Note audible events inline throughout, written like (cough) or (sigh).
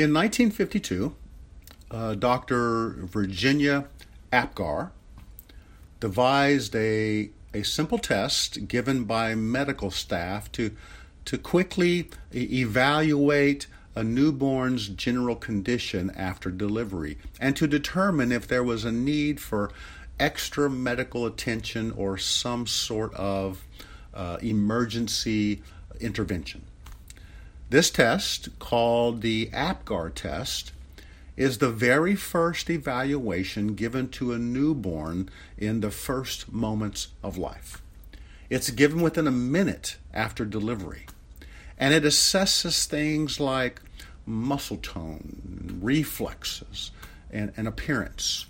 In 1952, uh, Dr. Virginia Apgar devised a, a simple test given by medical staff to, to quickly evaluate a newborn's general condition after delivery and to determine if there was a need for extra medical attention or some sort of uh, emergency intervention. This test, called the APGAR test, is the very first evaluation given to a newborn in the first moments of life. It's given within a minute after delivery, and it assesses things like muscle tone, reflexes, and, and appearance.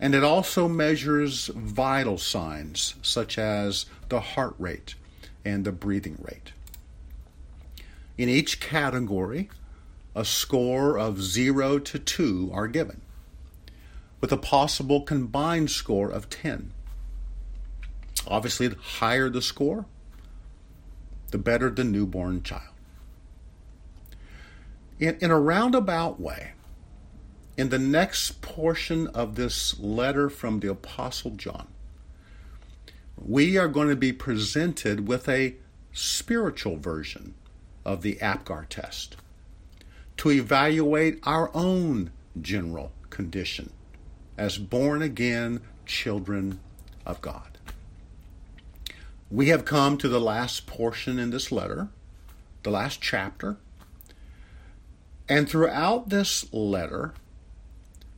And it also measures vital signs such as the heart rate and the breathing rate. In each category, a score of 0 to 2 are given, with a possible combined score of 10. Obviously, the higher the score, the better the newborn child. In, in a roundabout way, in the next portion of this letter from the Apostle John, we are going to be presented with a spiritual version of the APGAR test to evaluate our own general condition as born again children of God. We have come to the last portion in this letter, the last chapter. And throughout this letter,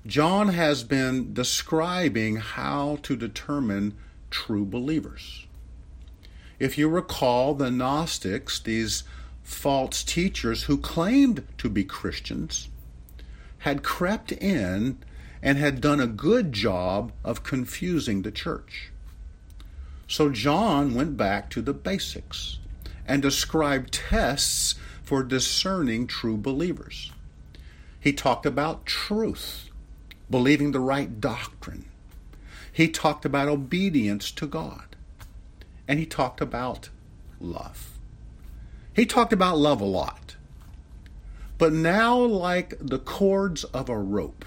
John has been describing how to determine true believers. If you recall, the Gnostics, these false teachers who claimed to be Christians, had crept in and had done a good job of confusing the church. So John went back to the basics and described tests for discerning true believers. He talked about truth, believing the right doctrine. He talked about obedience to God. And he talked about love. He talked about love a lot. But now, like the cords of a rope,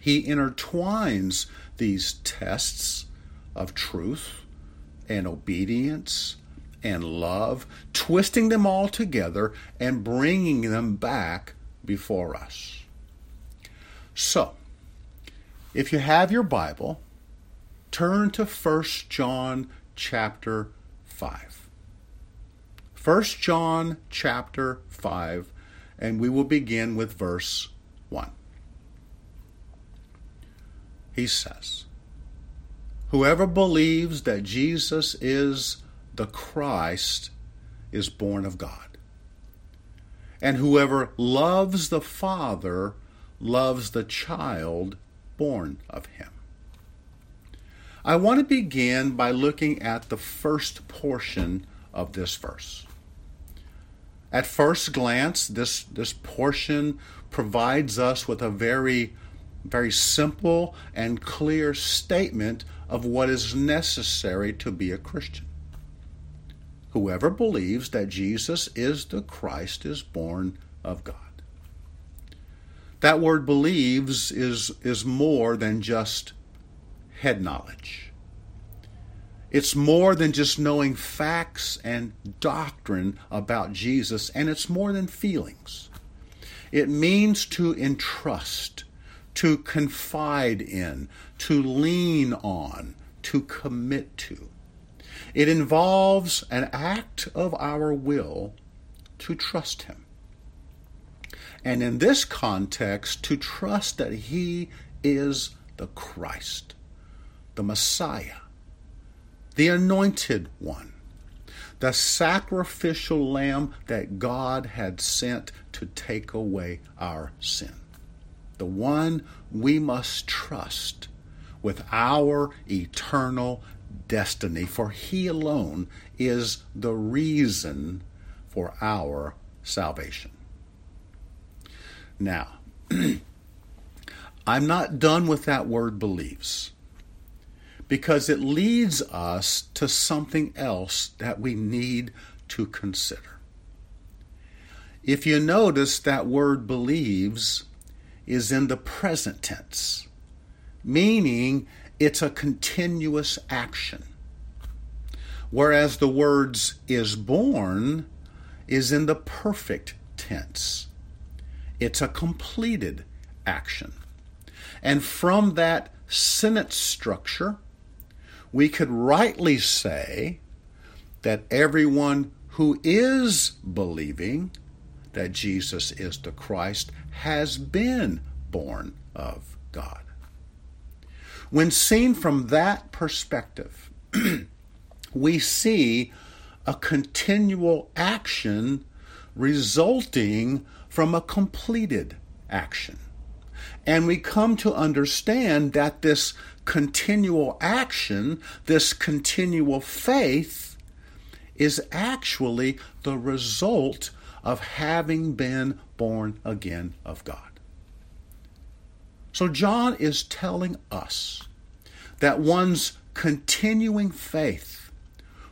he intertwines these tests of truth and obedience and love, twisting them all together and bringing them back before us. So, if you have your Bible, turn to 1 John chapter 5. 1 John chapter 5, and we will begin with verse 1. He says, Whoever believes that Jesus is the Christ is born of God. And whoever loves the Father loves the child born of him. I want to begin by looking at the first portion of this verse. At first glance, this, this portion provides us with a very, very simple and clear statement of what is necessary to be a Christian. Whoever believes that Jesus is the Christ is born of God. That word believes is, is more than just head knowledge. It's more than just knowing facts and doctrine about Jesus, and it's more than feelings. It means to entrust, to confide in, to lean on, to commit to. It involves an act of our will to trust Him. And in this context, to trust that He is the Christ, the Messiah, the anointed one, the sacrificial lamb that God had sent to take away our sin, the one we must trust with our eternal destiny, for he alone is the reason for our salvation. Now, (clears throat) I'm not done with that word believes because it leads us to something else that we need to consider. if you notice that word believes is in the present tense, meaning it's a continuous action. Whereas the words is born is in the perfect tense. It's a completed action. And from that sentence structure, we could rightly say that everyone who is believing that Jesus is the Christ has been born of God. When seen from that perspective, (clears throat) we see a continual action resulting from a completed action. And we come to understand that this continual action, this continual faith, is actually the result of having been born again of God. So, John is telling us that one's continuing faith,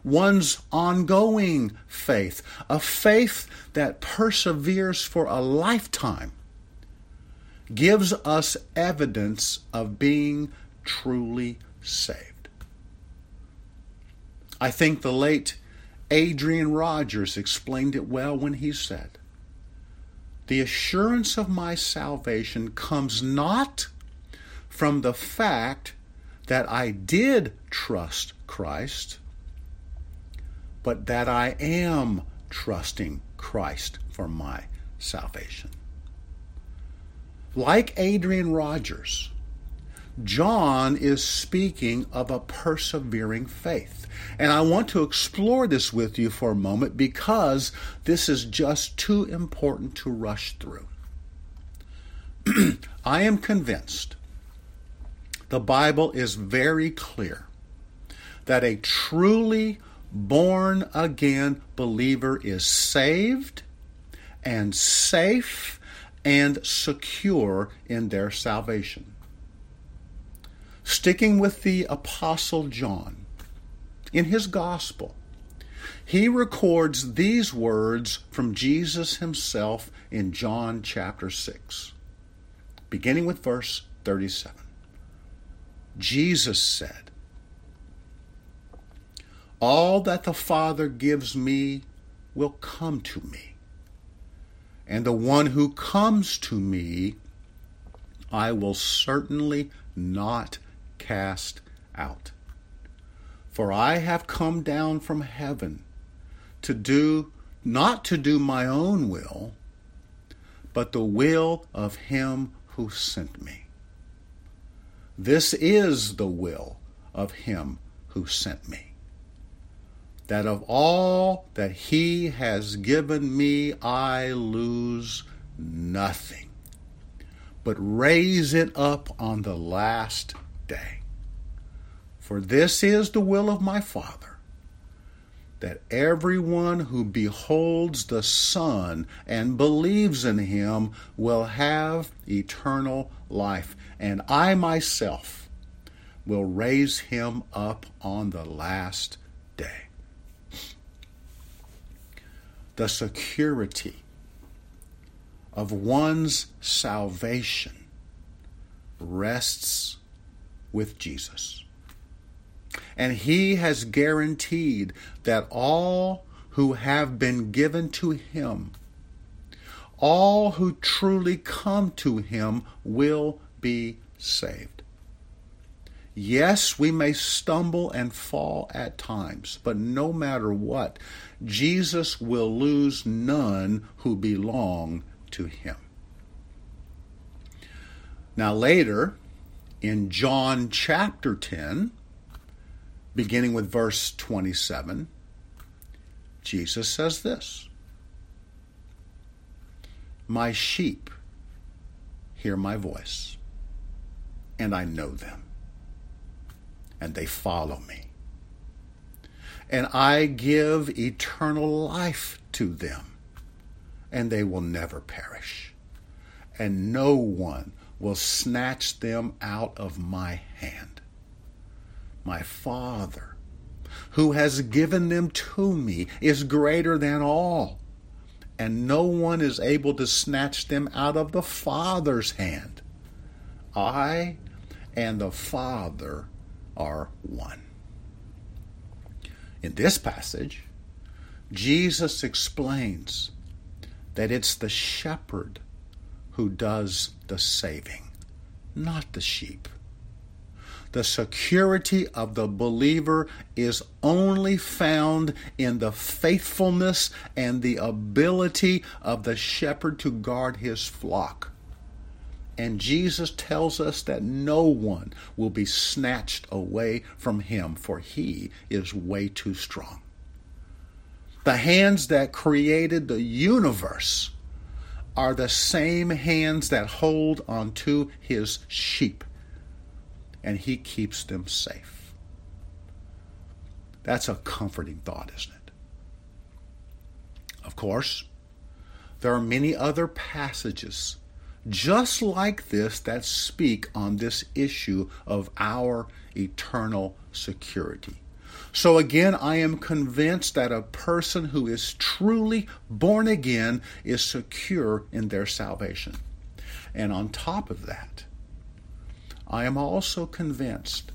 one's ongoing faith, a faith that perseveres for a lifetime, gives us evidence of being truly saved. I think the late Adrian Rogers explained it well when he said, The assurance of my salvation comes not from the fact that I did trust Christ, but that I am trusting Christ for my salvation. Like Adrian Rogers, John is speaking of a persevering faith. And I want to explore this with you for a moment because this is just too important to rush through. (clears throat) I am convinced the Bible is very clear that a truly born again believer is saved and safe and secure in their salvation. Sticking with the Apostle John, in his Gospel, he records these words from Jesus himself in John chapter 6, beginning with verse 37. Jesus said, All that the Father gives me will come to me, and the one who comes to me I will certainly not cast out. For I have come down from heaven to do, not to do my own will, but the will of him who sent me. This is the will of him who sent me. That of all that he has given me, I lose nothing, but raise it up on the last day. For this is the will of my Father, that everyone who beholds the Son and believes in him will have eternal life, and I myself will raise him up on the last day. The security of one's salvation rests with Jesus. And he has guaranteed that all who have been given to him, all who truly come to him, will be saved. Yes, we may stumble and fall at times, but no matter what, Jesus will lose none who belong to him. Now, later, in John chapter 10, beginning with verse 27, Jesus says this My sheep hear my voice, and I know them, and they follow me. And I give eternal life to them, and they will never perish, and no one will snatch them out of my hand. My Father, who has given them to me, is greater than all, and no one is able to snatch them out of the Father's hand. I and the Father are one. In this passage, Jesus explains that it's the shepherd who does the saving, not the sheep. The security of the believer is only found in the faithfulness and the ability of the shepherd to guard his flock. And Jesus tells us that no one will be snatched away from him, for he is way too strong. The hands that created the universe are the same hands that hold onto his sheep, and he keeps them safe. That's a comforting thought, isn't it? Of course, there are many other passages just like this that speak on this issue of our eternal security. So again, I am convinced that a person who is truly born again is secure in their salvation. And on top of that, I am also convinced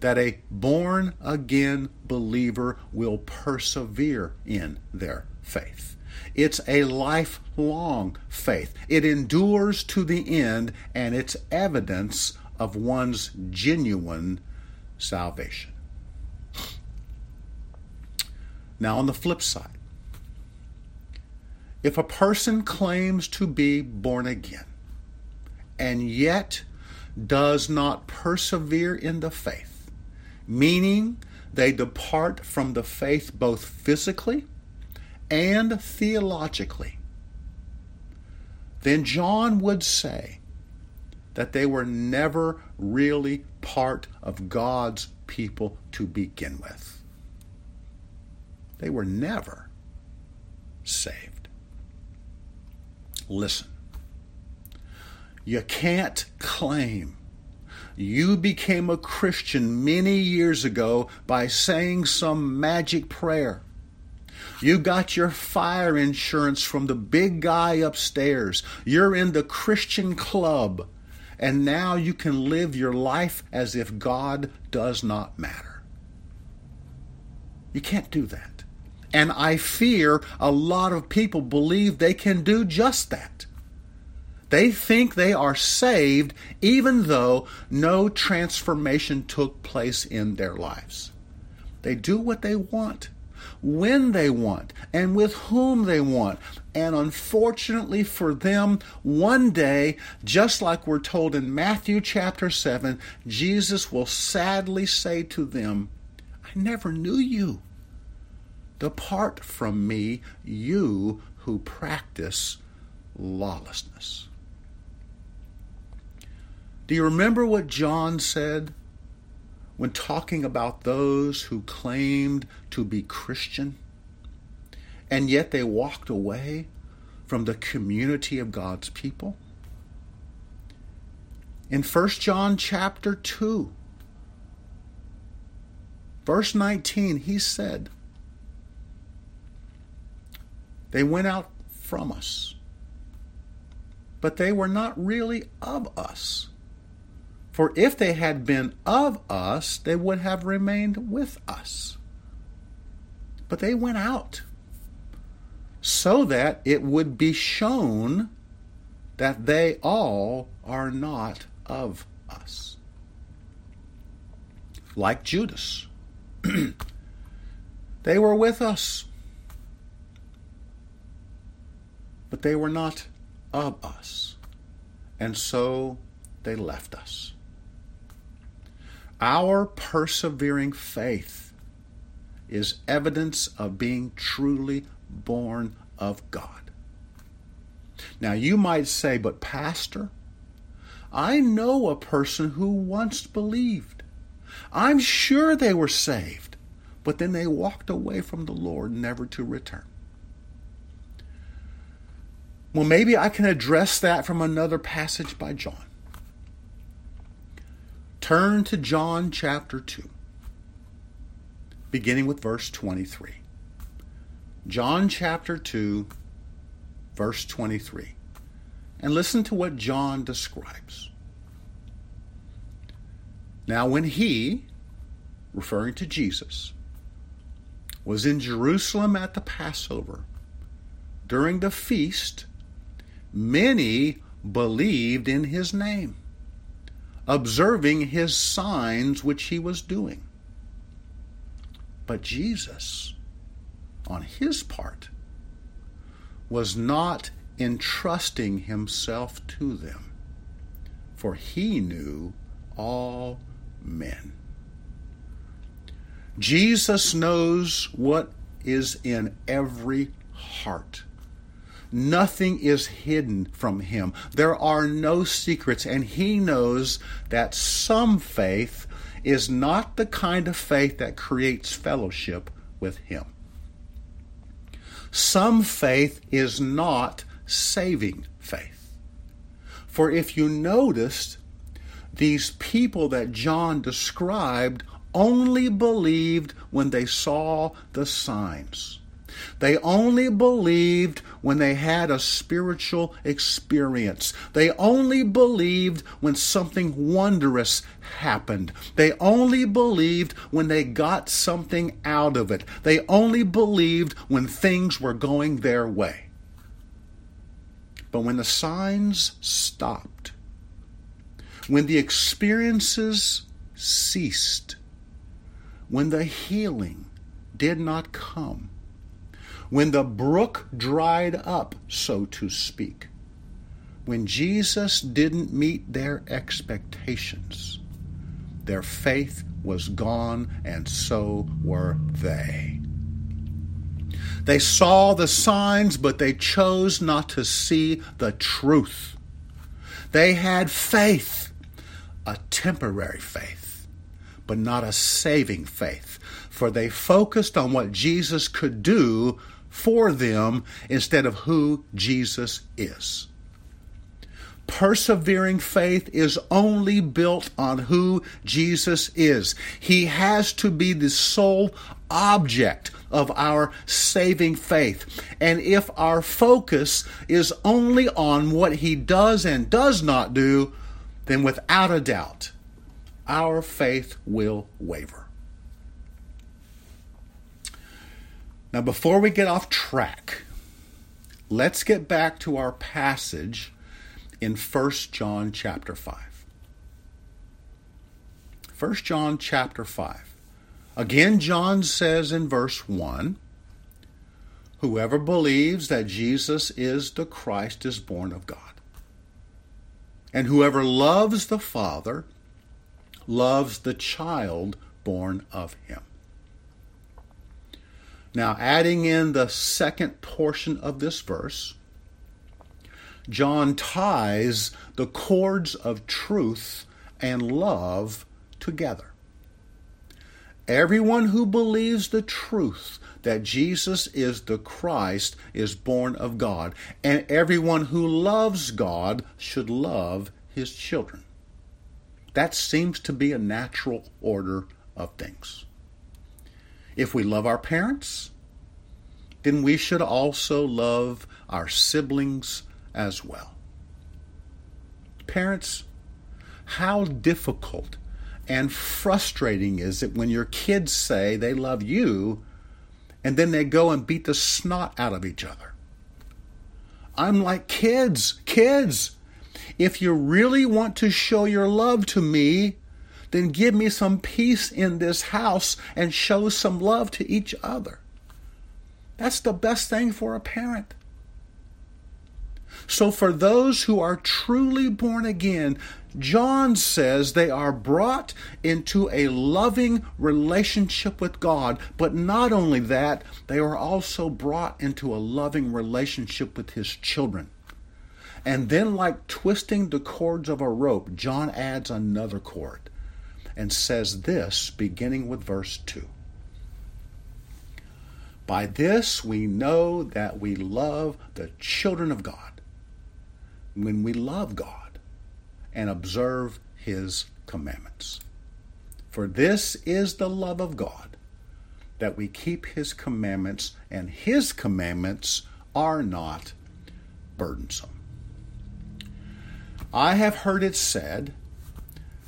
that a born again believer will persevere in their faith. It's a lifelong faith. It endures to the end, and it's evidence of one's genuine salvation. Now, on the flip side, if a person claims to be born again and yet does not persevere in the faith, meaning they depart from the faith both physically and theologically, then John would say that they were never really part of God's people to begin with. They were never saved. Listen, you can't claim you became a Christian many years ago by saying some magic prayer. You got your fire insurance from the big guy upstairs. You're in the Christian club. And now you can live your life as if God does not matter. You can't do that. And I fear a lot of people believe they can do just that. They think they are saved even though no transformation took place in their lives. They do what they want, when they want, and with whom they want. And unfortunately for them, one day, just like we're told in Matthew chapter 7, Jesus will sadly say to them, I never knew you. Depart from me, you who practice lawlessness. Do you remember what John said when talking about those who claimed to be Christian and yet they walked away from the community of God's people? In 1 John chapter 2, verse 19, he said, they went out from us, but they were not really of us. For if they had been of us, they would have remained with us. But they went out so that it would be shown that they all are not of us. Like Judas, (clears throat) they were with us but they were not of us. And so they left us. Our persevering faith is evidence of being truly born of God. Now, you might say, but Pastor, I know a person who once believed. I'm sure they were saved, but then they walked away from the Lord never to return. Well, maybe I can address that from another passage by John. Turn to John chapter 2, beginning with verse 23. John chapter 2, verse 23. And listen to what John describes. Now, when he, referring to Jesus, was in Jerusalem at the Passover, during the feast, many believed in his name, observing his signs which he was doing. But Jesus, on his part, was not entrusting himself to them, for he knew all men. Jesus knows what is in every heart. Nothing is hidden from him. There are no secrets, and he knows that some faith is not the kind of faith that creates fellowship with him. Some faith is not saving faith. For if you noticed, these people that John described only believed when they saw the signs. They only believed when they had a spiritual experience. They only believed when something wondrous happened. They only believed when they got something out of it. They only believed when things were going their way. But when the signs stopped, when the experiences ceased, when the healing did not come, when the brook dried up, so to speak, when Jesus didn't meet their expectations, their faith was gone, and so were they. They saw the signs, but they chose not to see the truth. They had faith, a temporary faith, but not a saving faith, for they focused on what Jesus could do for them instead of who Jesus is. Persevering faith is only built on who Jesus is. He has to be the sole object of our saving faith. And if our focus is only on what he does and does not do, then without a doubt, our faith will waver. Now, before we get off track, let's get back to our passage in 1 John chapter 5. 1 John chapter 5. Again, John says in verse 1 Whoever believes that Jesus is the Christ is born of God. And whoever loves the Father loves the child born of him. Now, adding in the second portion of this verse, John ties the cords of truth and love together. Everyone who believes the truth that Jesus is the Christ is born of God, and everyone who loves God should love his children. That seems to be a natural order of things. If we love our parents, then we should also love our siblings as well. Parents, how difficult and frustrating is it when your kids say they love you and then they go and beat the snot out of each other? I'm like, kids, kids, if you really want to show your love to me, then give me some peace in this house and show some love to each other. That's the best thing for a parent. So, for those who are truly born again, John says they are brought into a loving relationship with God. But not only that, they are also brought into a loving relationship with his children. And then, like twisting the cords of a rope, John adds another cord and says this, beginning with verse 2. By this we know that we love the children of God when we love God and observe His commandments. For this is the love of God, that we keep His commandments, and His commandments are not burdensome. I have heard it said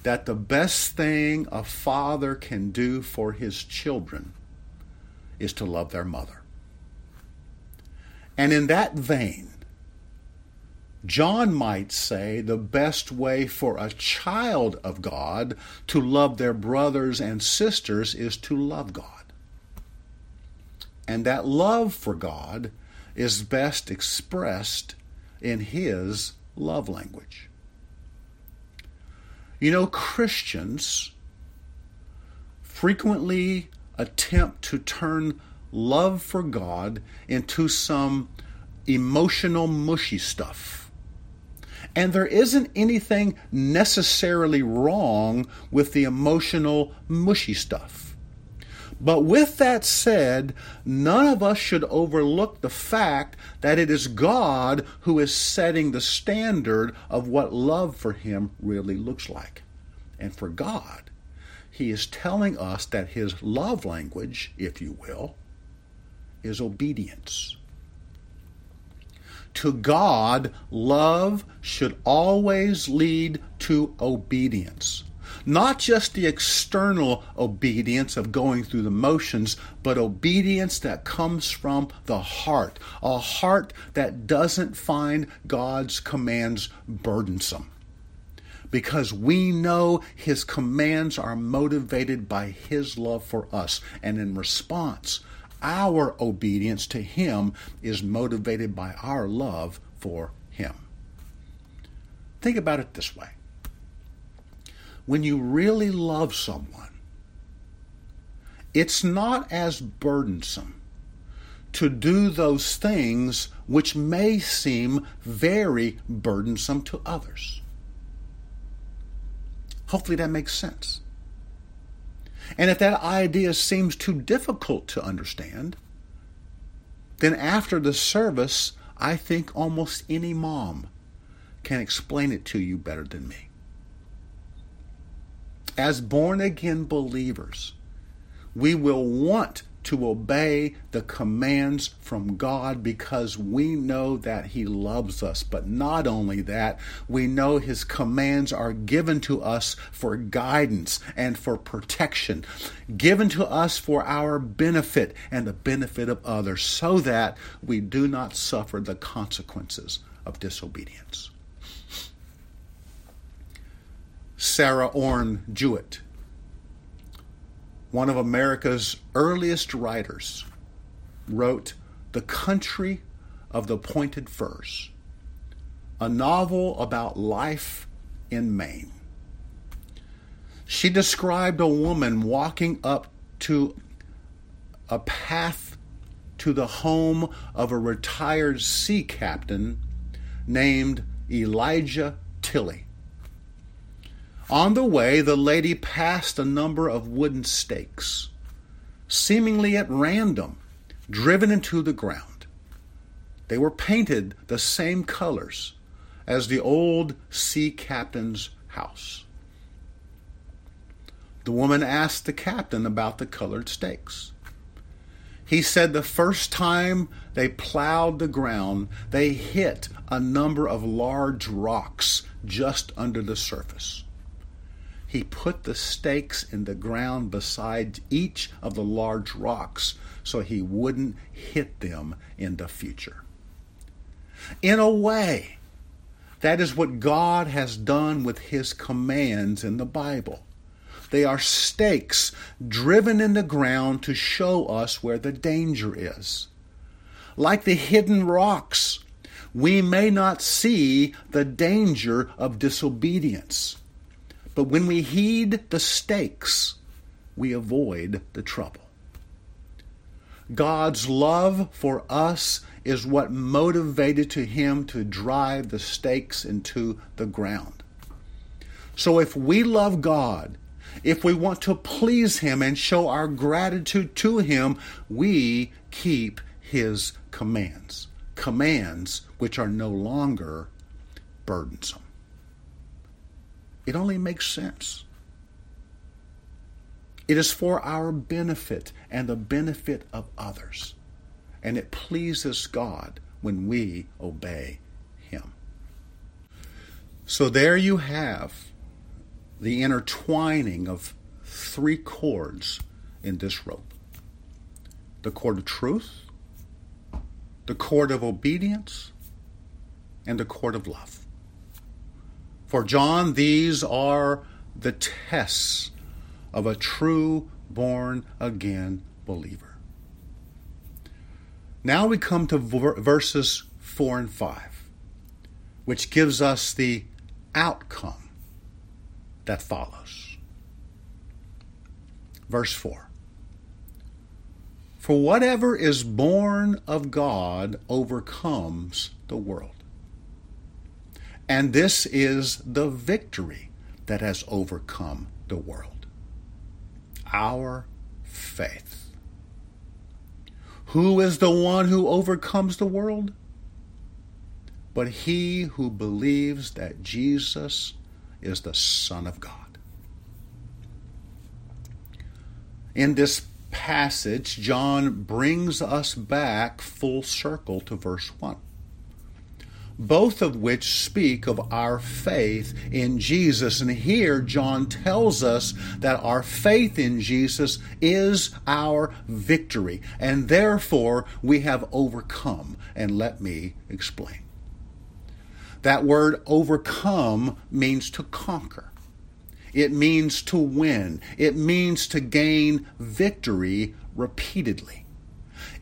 that the best thing a father can do for his children is to love their mother. And in that vein, John might say the best way for a child of God to love their brothers and sisters is to love God. And that love for God is best expressed in His love language. You know, Christians frequently attempt to turn love for God into some emotional mushy stuff. And there isn't anything necessarily wrong with the emotional mushy stuff. But with that said, none of us should overlook the fact that it is God who is setting the standard of what love for Him really looks like. And for God, He is telling us that His love language, if you will, is obedience. To God, love should always lead to obedience. Not just the external obedience of going through the motions, but obedience that comes from the heart. A heart that doesn't find God's commands burdensome. Because we know His commands are motivated by His love for us. And in response, our obedience to Him is motivated by our love for Him. Think about it this way when you really love someone, it's not as burdensome to do those things which may seem very burdensome to others. Hopefully that makes sense. And if that idea seems too difficult to understand, then after the service, I think almost any mom can explain it to you better than me as born again believers, we will want to obey the commands from God because we know that He loves us. But not only that, we know His commands are given to us for guidance and for protection, given to us for our benefit and the benefit of others, so that we do not suffer the consequences of disobedience. Sarah Orne Jewett, one of America's earliest writers, wrote The Country of the Pointed Firs, a novel about life in Maine. She described a woman walking up to a path to the home of a retired sea captain named Elijah Tilley. On the way, the lady passed a number of wooden stakes, seemingly at random, driven into the ground. They were painted the same colors as the old sea captain's house. The woman asked the captain about the colored stakes. He said the first time they plowed the ground, they hit a number of large rocks just under the surface he put the stakes in the ground beside each of the large rocks so he wouldn't hit them in the future. In a way, that is what God has done with his commands in the Bible. They are stakes driven in the ground to show us where the danger is. Like the hidden rocks, we may not see the danger of disobedience. But when we heed the stakes, we avoid the trouble. God's love for us is what motivated to him to drive the stakes into the ground. So if we love God, if we want to please him and show our gratitude to him, we keep his commands. Commands which are no longer burdensome. It only makes sense. It is for our benefit and the benefit of others. And it pleases God when we obey Him. So there you have the intertwining of three cords in this rope the cord of truth, the cord of obedience, and the cord of love. For John, these are the tests of a true born again believer. Now we come to verses 4 and 5, which gives us the outcome that follows. Verse 4 For whatever is born of God overcomes the world. And this is the victory that has overcome the world our faith. Who is the one who overcomes the world? But he who believes that Jesus is the Son of God. In this passage, John brings us back full circle to verse 1 both of which speak of our faith in Jesus. And here, John tells us that our faith in Jesus is our victory, and therefore we have overcome. And let me explain. That word overcome means to conquer. It means to win. It means to gain victory repeatedly.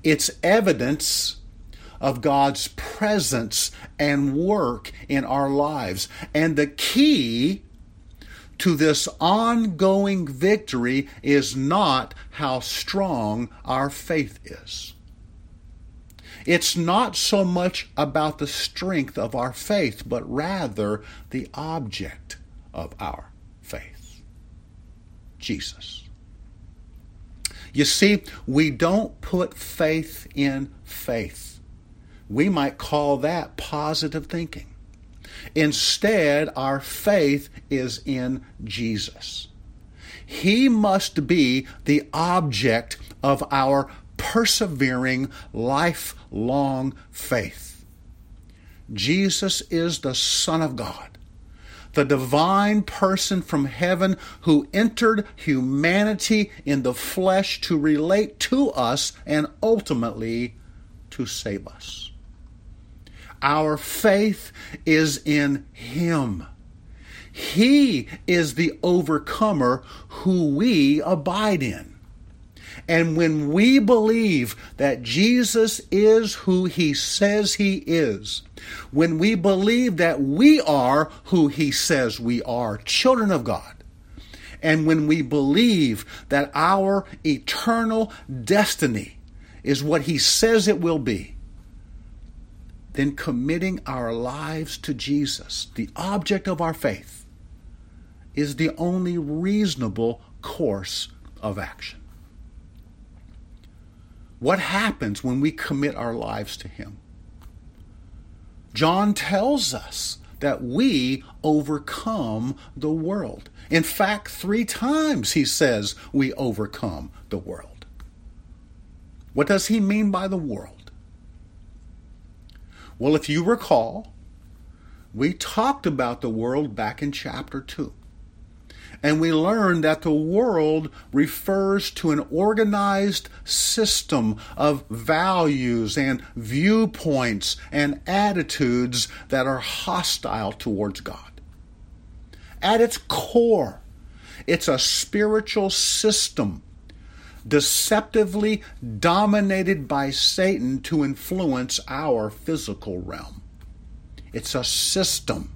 It's evidence of God's presence and work in our lives. And the key to this ongoing victory is not how strong our faith is. It's not so much about the strength of our faith, but rather the object of our faith Jesus. You see, we don't put faith in faith. We might call that positive thinking. Instead, our faith is in Jesus. He must be the object of our persevering, lifelong faith. Jesus is the Son of God, the divine person from heaven who entered humanity in the flesh to relate to us and ultimately to save us. Our faith is in Him. He is the overcomer who we abide in. And when we believe that Jesus is who he says he is, when we believe that we are who he says we are, children of God, and when we believe that our eternal destiny is what he says it will be, then committing our lives to Jesus, the object of our faith, is the only reasonable course of action. What happens when we commit our lives to Him? John tells us that we overcome the world. In fact, three times he says we overcome the world. What does he mean by the world? Well, if you recall, we talked about the world back in chapter 2. And we learned that the world refers to an organized system of values and viewpoints and attitudes that are hostile towards God. At its core, it's a spiritual system deceptively dominated by Satan to influence our physical realm. It's a system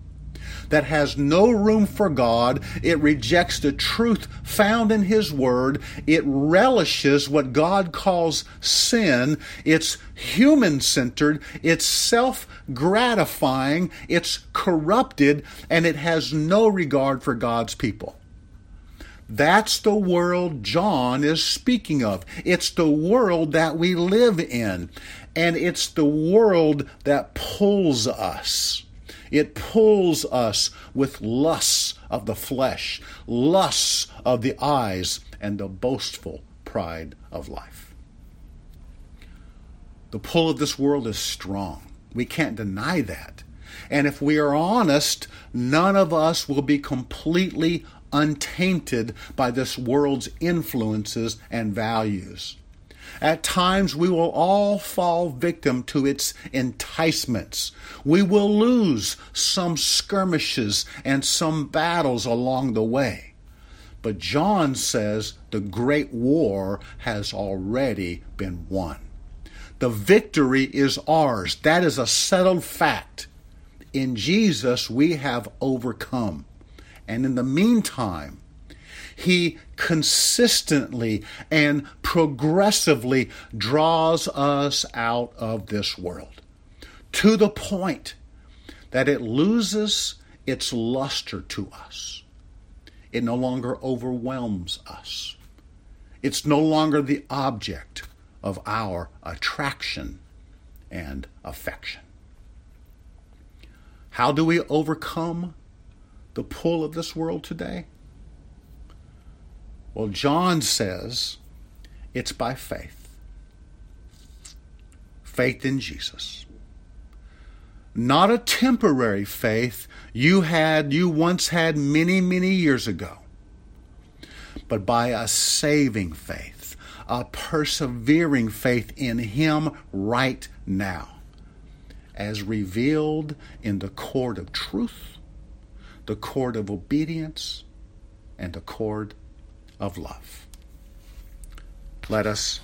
that has no room for God. It rejects the truth found in His Word. It relishes what God calls sin. It's human centered. It's self gratifying. It's corrupted. And it has no regard for God's people. That's the world John is speaking of. It's the world that we live in. And it's the world that pulls us. It pulls us with lusts of the flesh, lusts of the eyes, and the boastful pride of life. The pull of this world is strong. We can't deny that. And if we are honest, none of us will be completely untainted by this world's influences and values. At times, we will all fall victim to its enticements. We will lose some skirmishes and some battles along the way. But John says the great war has already been won. The victory is ours. That is a settled fact. In Jesus, we have overcome. And in the meantime, he consistently and progressively draws us out of this world to the point that it loses its luster to us. It no longer overwhelms us. It's no longer the object of our attraction and affection. How do we overcome the pull of this world today? Well, John says it's by faith. Faith in Jesus. Not a temporary faith you had, you once had many, many years ago, but by a saving faith, a persevering faith in Him right now, as revealed in the cord of truth, the cord of obedience, and the cord of love. Let us